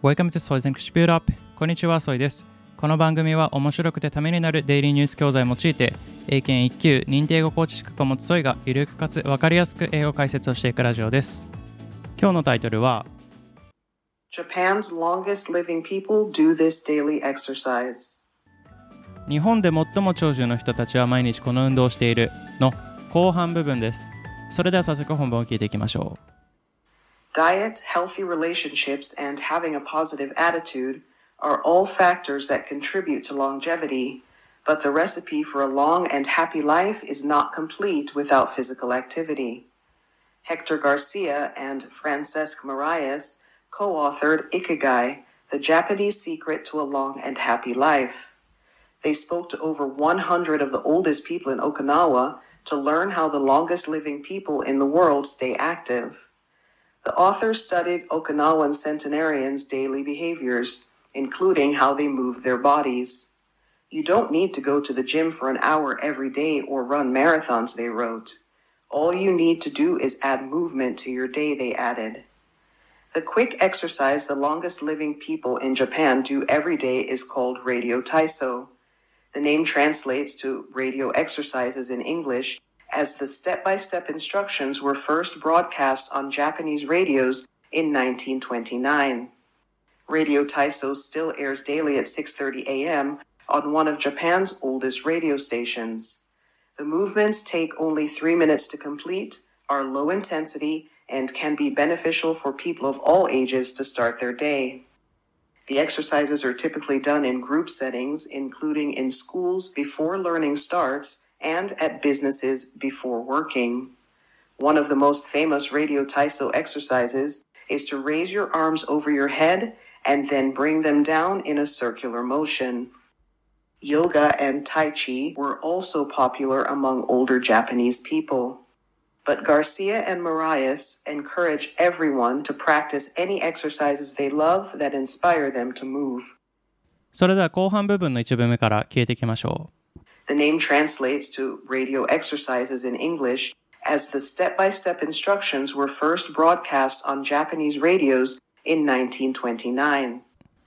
Welcome to Soy's English Build Up こんにちは、ソイです。この番組は面白くてためになるデイリーニュース教材を用いて、英検1級認定英語コーチ資格を持つソイがゆるくかつわかりやすく英語解説をしていくラジオです。今日のタイトルは Japan's longest living people do this daily exercise 日本で最も長寿の人たちは毎日この運動をしているの後半部分です。それでは早速本文を聞いていきましょう。Diet, healthy relationships, and having a positive attitude are all factors that contribute to longevity, but the recipe for a long and happy life is not complete without physical activity. Hector Garcia and Francesc Miralles co authored Ikigai, The Japanese Secret to a Long and Happy Life. They spoke to over 100 of the oldest people in Okinawa to learn how the longest living people in the world stay active. The authors studied Okinawan centenarians' daily behaviors, including how they move their bodies. You don't need to go to the gym for an hour every day or run marathons, they wrote. All you need to do is add movement to your day, they added. The quick exercise the longest living people in Japan do every day is called radio taiso. The name translates to radio exercises in English as the step-by-step instructions were first broadcast on Japanese radios in 1929. Radio Taiso still airs daily at 6:30 a.m. on one of Japan's oldest radio stations. The movements take only 3 minutes to complete, are low intensity, and can be beneficial for people of all ages to start their day. The exercises are typically done in group settings, including in schools before learning starts and at businesses before working. One of the most famous radio Taiso exercises is to raise your arms over your head and then bring them down in a circular motion. Yoga and Tai Chi were also popular among older Japanese people. But Garcia and Miralles encourage everyone to practice any exercises they love that inspire them to move. それでは後半部分の1文目から消えていきましょう。The name translates to radio exercises in English, as the step by step instructions were first broadcast on Japanese radios in 1929.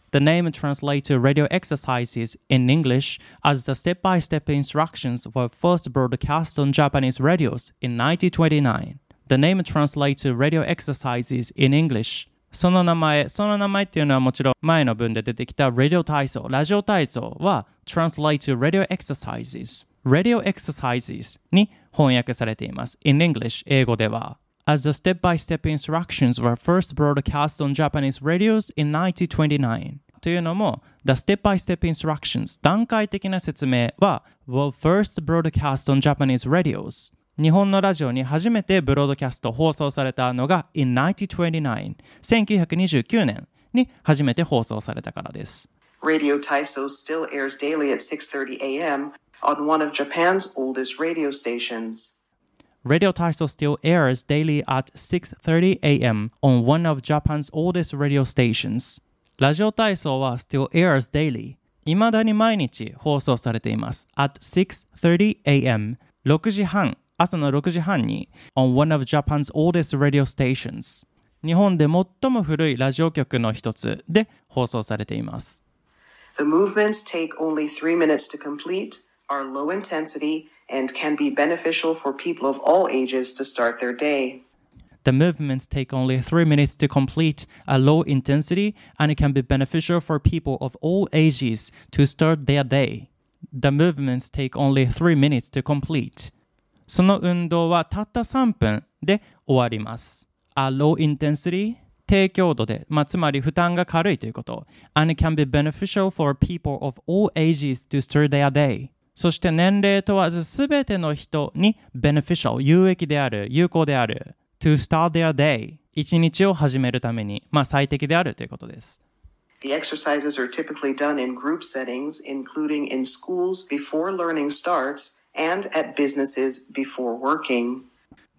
The name translates to radio exercises in English as the step by step instructions were first broadcast on Japanese radios in 1929. The name translates to radio exercises in English その名前、その名前っていうのはもちろん前の文で出てきた Radio 体操、ラジオ体操は translate to radio exercises、radio exercises に翻訳されています。in English、英語では。As the step-by-step instructions were first broadcast on Japanese radios in 1929. というのも、The step-by-step instructions 段階的な説明は were first broadcast on Japanese radios 日本のラジオに初めてブロードキャスト放送されたのが in 1929 1929年に初めて放送されたからです。Radio Taiso still airs daily at 6:30 a.m. on one of Japan's oldest radio stations. Radio Taiso still airs daily at 6:30 a.m. on one of Japan's oldest radio stations. ラジオ体操は still airs daily 未だに毎日放送されています。at 6:30 a.m. 6時半朝の6時半に on one of Japan's oldest radio stations 日本で最も古いラジオ局の一つで放送されています。The movements take only three minutes to complete, are low intensity, and can be beneficial for people of all ages to start their day. The movements take only three minutes to complete, are low intensity, and it can be beneficial for people of all ages to start their day. The movements take only three minutes to complete. その運動はたった3分で終わります。A low intensity 低強度で、まあ、つまり負担が軽いということ。And it can be beneficial for people of all ages to start their day. そして年齢問わずすべての人に beneficial 有益である、有効である to start their day 一日を始めるために、まあ、最適であるということです。The exercises are typically done in group settings, including in schools before learning starts and at businesses before working.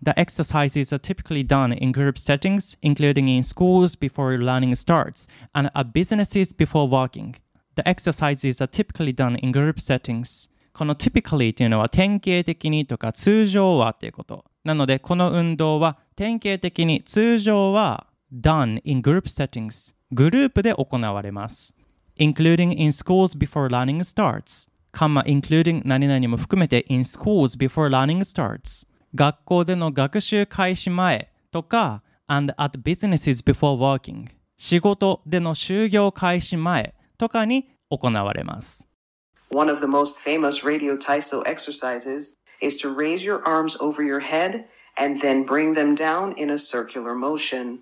The exercises are typically done in group settings, including in schools before learning starts, and at businesses before working. The exercises are typically done in group settings. この typically というのは典型的にとか通常はっていうこと。なので、この運動は典型的に通常は done in group settings グループで行われます including in schools before learning starts カンマ including 何々も含めて in schools before learning starts 学校での学習開始前とか and at businesses before working 仕事での就業開始前とかに行われます One of the most famous radio Taiso exercises is to raise your arms over your head and then bring them down in a circular motion.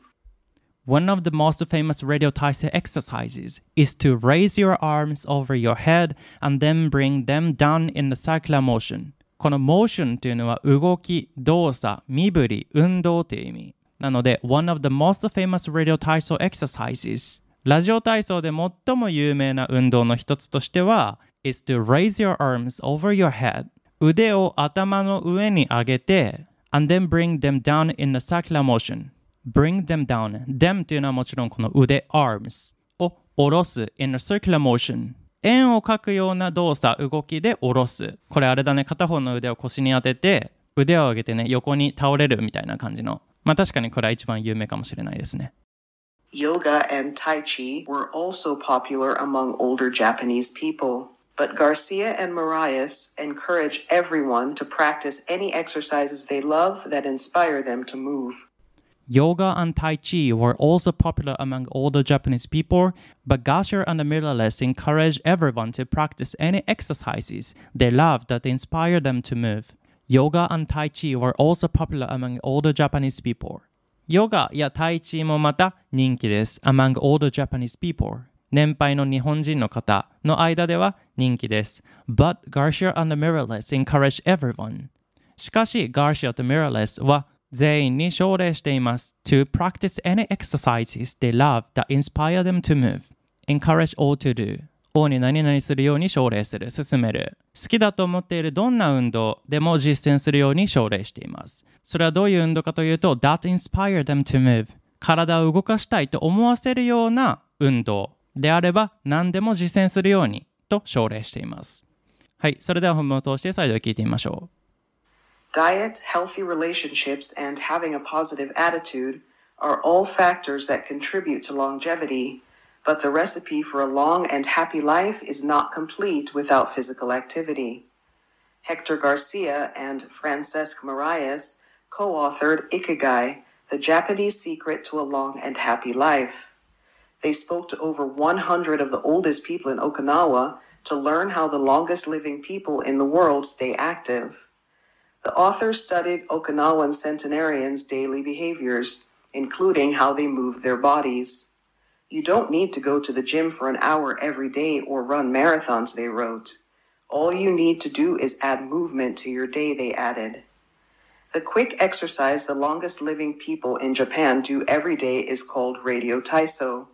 One of the most famous radio Taisei exercises is to raise your arms over your head and then bring them down in a circular motion. この motion というのは動き、動作、身振り、運動という意味。なので、one of the most famous radio 体操 exercises ラジオ体操で最も有名な運動の一つとしては is to raise your arms over your head 腕を頭の上に上げて and then bring them down in a circular motion bring them down them というのはもちろんこの腕 arms を下ろす in a circular motion 円を描くような動作動きで下ろすこれあれだね片方の腕を腰に当てて腕を上げてね横に倒れるみたいな感じのまあ確かにこれは一番有名かもしれないですね Yoga and Tai Chi were also popular among older Japanese people. But Garcia and Marias encourage everyone to practice any exercises they love that inspire them to move. Yoga and Tai Chi were also popular among older Japanese people, but Garcia and the Miralles encourage everyone to practice any exercises they love that inspire them to move. Yoga and Tai Chi were also popular among older Japanese people. ヨガやタイチもまた人気です。among older Japanese people。年配の日本人の方の間では人気です。But Garcia and the Miralles encourage everyone. しかし、Garcia と Miralles は全員に奨励しています。to practice any exercises they love that inspire them to move. encourage all to do. 王に何々するように奨励する、進める。好きだと思っているどんな運動でも実践するように奨励しています。それはどういう運動かというと、that inspire them to move。体を動かしたいと思わせるような運動であれば何でも実践するようにと奨励しています。はい、それでは本文を通して再度聞いてみましょう。Diet, healthy relationships, and having a positive attitude are all factors that contribute to longevity, but the recipe for a long and happy life is not complete without physical activity. Hector Garcia and Francesc Miralles co authored Ikigai, The Japanese Secret to a Long and Happy Life. They spoke to over 100 of the oldest people in Okinawa to learn how the longest living people in the world stay active. The authors studied Okinawan centenarians' daily behaviors, including how they moved their bodies. You don't need to go to the gym for an hour every day or run marathons, they wrote. All you need to do is add movement to your day, they added. The quick exercise the longest living people in Japan do every day is called Radio Taiso.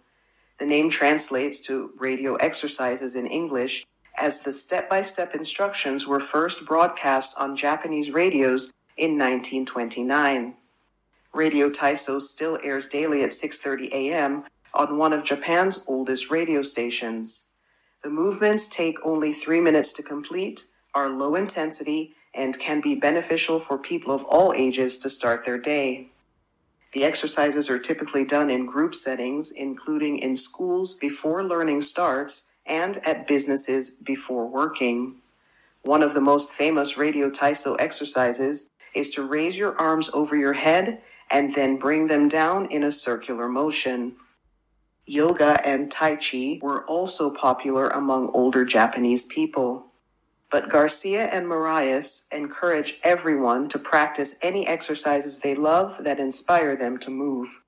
The name translates to radio exercises in English as the step-by-step instructions were first broadcast on Japanese radios in 1929. Radio Taiso still airs daily at 6:30 a.m. on one of Japan's oldest radio stations. The movements take only 3 minutes to complete, are low intensity, and can be beneficial for people of all ages to start their day. The exercises are typically done in group settings, including in schools before learning starts and at businesses before working. One of the most famous Radio Taiso exercises is to raise your arms over your head and then bring them down in a circular motion. Yoga and Tai Chi were also popular among older Japanese people. But Garcia and Miralles encourage everyone to practice any exercises they love that inspire them to move.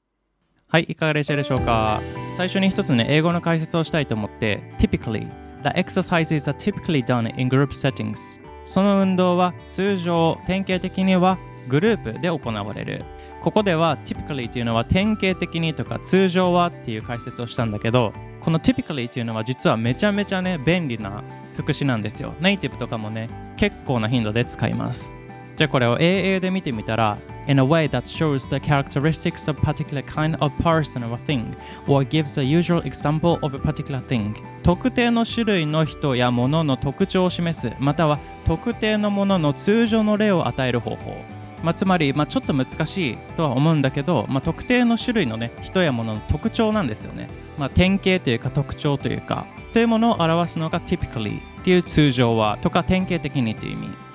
はい、いかがでしたでしょうか？最初に一つね、英語の解説をしたいと思って、typically, the exercises are typically done in group settings. その運動は通常、典型的にはグループで行われる。ここでは typically っていうのは典型的にとか通常はっていう解説をしたんだけど、この typically っていうのは実はめちゃめちゃね、便利な副詞なんですよ。ネイティブとかもね、結構な頻度で使います。じゃあこれを AA で見てみたら In a way that shows the characteristics of a particular kind of person or thing or gives a usual example of a particular thing. 特定の種類の人や物の特徴を示すまたは特定のものの通常の例を与える方法。まあ、つまり、まあ、ちょっと難しいとは思うんだけど、まあ、特定の種類のね人や物の特徴なんですよね、まあ、典型というか特徴というかというものを表すのが typically っていう通常はとか典型的にという意味。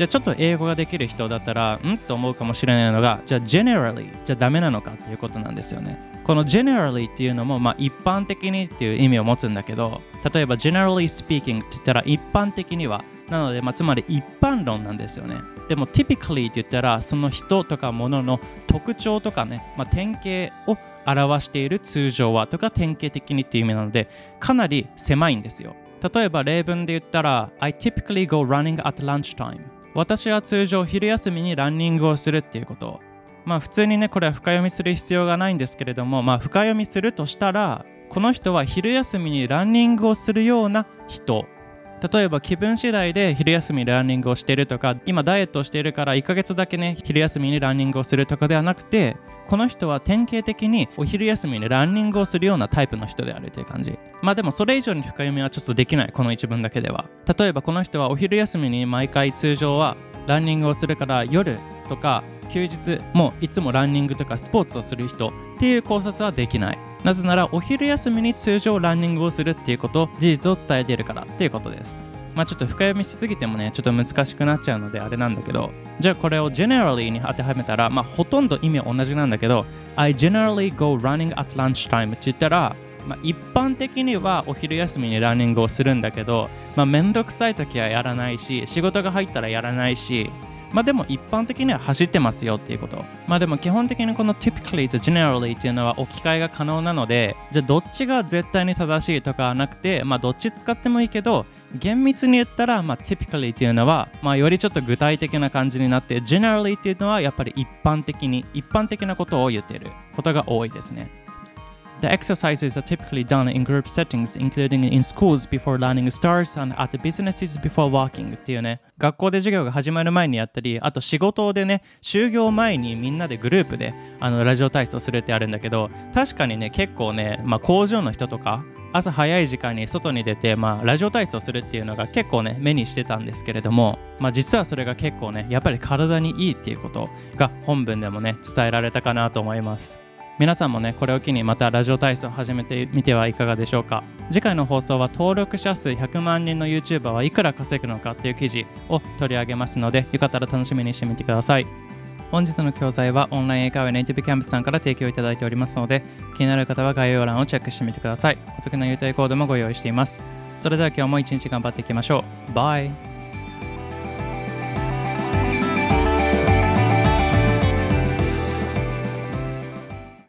じゃあちょっと英語ができる人だったらん？と思うかもしれないのがじゃあ generally じゃあダメなのかっていうことなんですよね。この generally っていうのも、まあ、一般的にっていう意味を持つんだけど例えば generally speaking って言ったら一般的にはなので、まあ、つまり一般論なんですよね。でも typically って言ったらその人とか物の特徴とかね、まあ、典型を表している通常はとか典型的にっていう意味なのでかなり狭いんですよ。例えば例文で言ったら I typically go running at lunchtime 私は通常昼休みにランニングをするっていうこと。まあ普通にねこれは深読みする必要がないんですけれどもまあ深読みするとしたらこの人は昼休みにランニングをするような人。例えば気分次第で昼休みにランニングをしているとか今ダイエットをしているから1ヶ月だけね昼休みにランニングをするとかではなくてこの人は典型的にお昼休みにランニングをするようなタイプの人であるという感じ。まあでもそれ以上に深読みはちょっとできない。この一文だけでは。例えばこの人はお昼休みに毎回通常はランニングをするから夜とか休日もいつもランニングとかスポーツをする人っていう考察はできない。なぜならお昼休みに通常ランニングをするっていうこと事実を伝えているからっていうことです。まあちょっと深読みしすぎてもねちょっと難しくなっちゃうのであれなんだけどじゃあこれを generally に当てはめたらまあほとんど意味は同じなんだけど I generally go running at lunchtime って言ったらまあ、一般的にはお昼休みにランニングをするんだけど、まあ、めんどくさい時はやらないし仕事が入ったらやらないしまあでも一般的には走ってますよっていうこと。まあでも基本的にこの typically と generally っていうのは置き換えが可能なので、じゃあどっちが絶対に正しいとかはなくて、まあどっち使ってもいいけど、厳密に言ったら、まあ、typically っていうのは、まあ、よりちょっと具体的な感じになって、generally っていうのはやっぱり一般的に、一般的なことを言っていることが多いですね。The exercises are typically done in group settings, including in schools before learning stars and at businesses before working っていうね、学校で授業が始まる前にやったり、あと仕事でね、就業前にみんなでグループであのラジオ体操するってあるんだけど、確かにね、結構ね、まあ、工場の人とか、朝早い時間に外に出て、まあ、ラジオ体操するっていうのが結構ね目にしてたんですけれども、まあ、実はそれが結構ねやっぱり体にいいっていうことが本文でもね伝えられたかなと思います。皆さんもねこれを機にまたラジオ体操始めてみてはいかがでしょうか。次回の放送は登録者数100万人の YouTuber はいくら稼ぐのかっていう記事を取り上げますのでよかったら楽しみにしてみてください。本日の教材はオンライン英会話ネイティブキャンプさんから提供いただいておりますので気になる方は概要欄をチェックしてみてください。お得な優待コードもご用意しています。それでは今日も一日頑張っていきましょう。バイ。